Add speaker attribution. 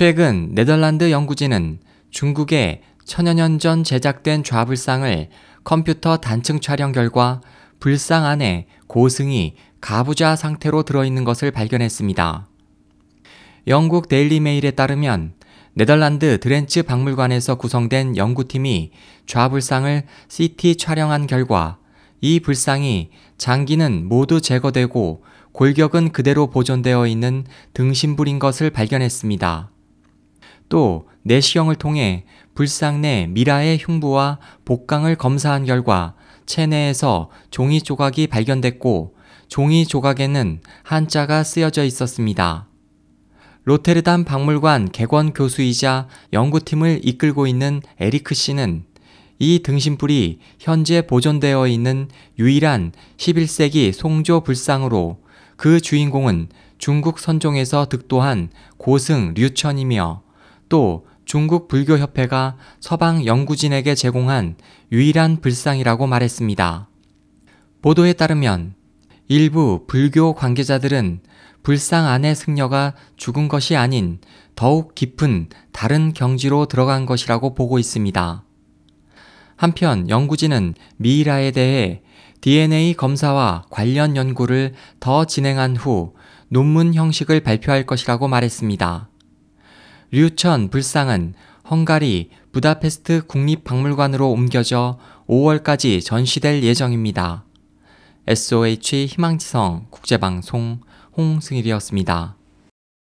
Speaker 1: 최근 네덜란드 연구진은 중국의 천여 년 전 제작된 좌불상을 컴퓨터 단층 촬영 결과 불상 안에 고승이 가부좌 상태로 들어있는 것을 발견했습니다. 영국 데일리 메일에 따르면 네덜란드 드렌츠 박물관에서 구성된 연구팀이 좌불상을 CT 촬영한 결과 이 불상이 장기는 모두 제거되고 골격은 그대로 보존되어 있는 등심불인 것을 발견했습니다. 또 내시경을 통해 불상 내 미라의 흉부와 복강을 검사한 결과 체내에서 종이 조각이 발견됐고 종이 조각에는 한자가 쓰여져 있었습니다. 로테르담 박물관 개관 교수이자 연구팀을 이끌고 있는 에리크 씨는 이 등신불이 현재 보존되어 있는 유일한 11세기 송조 불상으로 그 주인공은 중국 선종에서 득도한 고승 류천이며 또 중국 불교협회가 서방 연구진에게 제공한 유일한 불상이라고 말했습니다. 보도에 따르면 일부 불교 관계자들은 불상 안의 승려가 죽은 것이 아닌 더욱 깊은 다른 경지로 들어간 것이라고 보고 있습니다. 한편 연구진은 미이라에 대해 DNA 검사와 관련 연구를 더 진행한 후 논문 형식을 발표할 것이라고 말했습니다. 류천 불상은 헝가리 부다페스트 국립박물관으로 옮겨져 5월까지 전시될 예정입니다. SOH 희망지성 국제방송 홍승일이었습니다.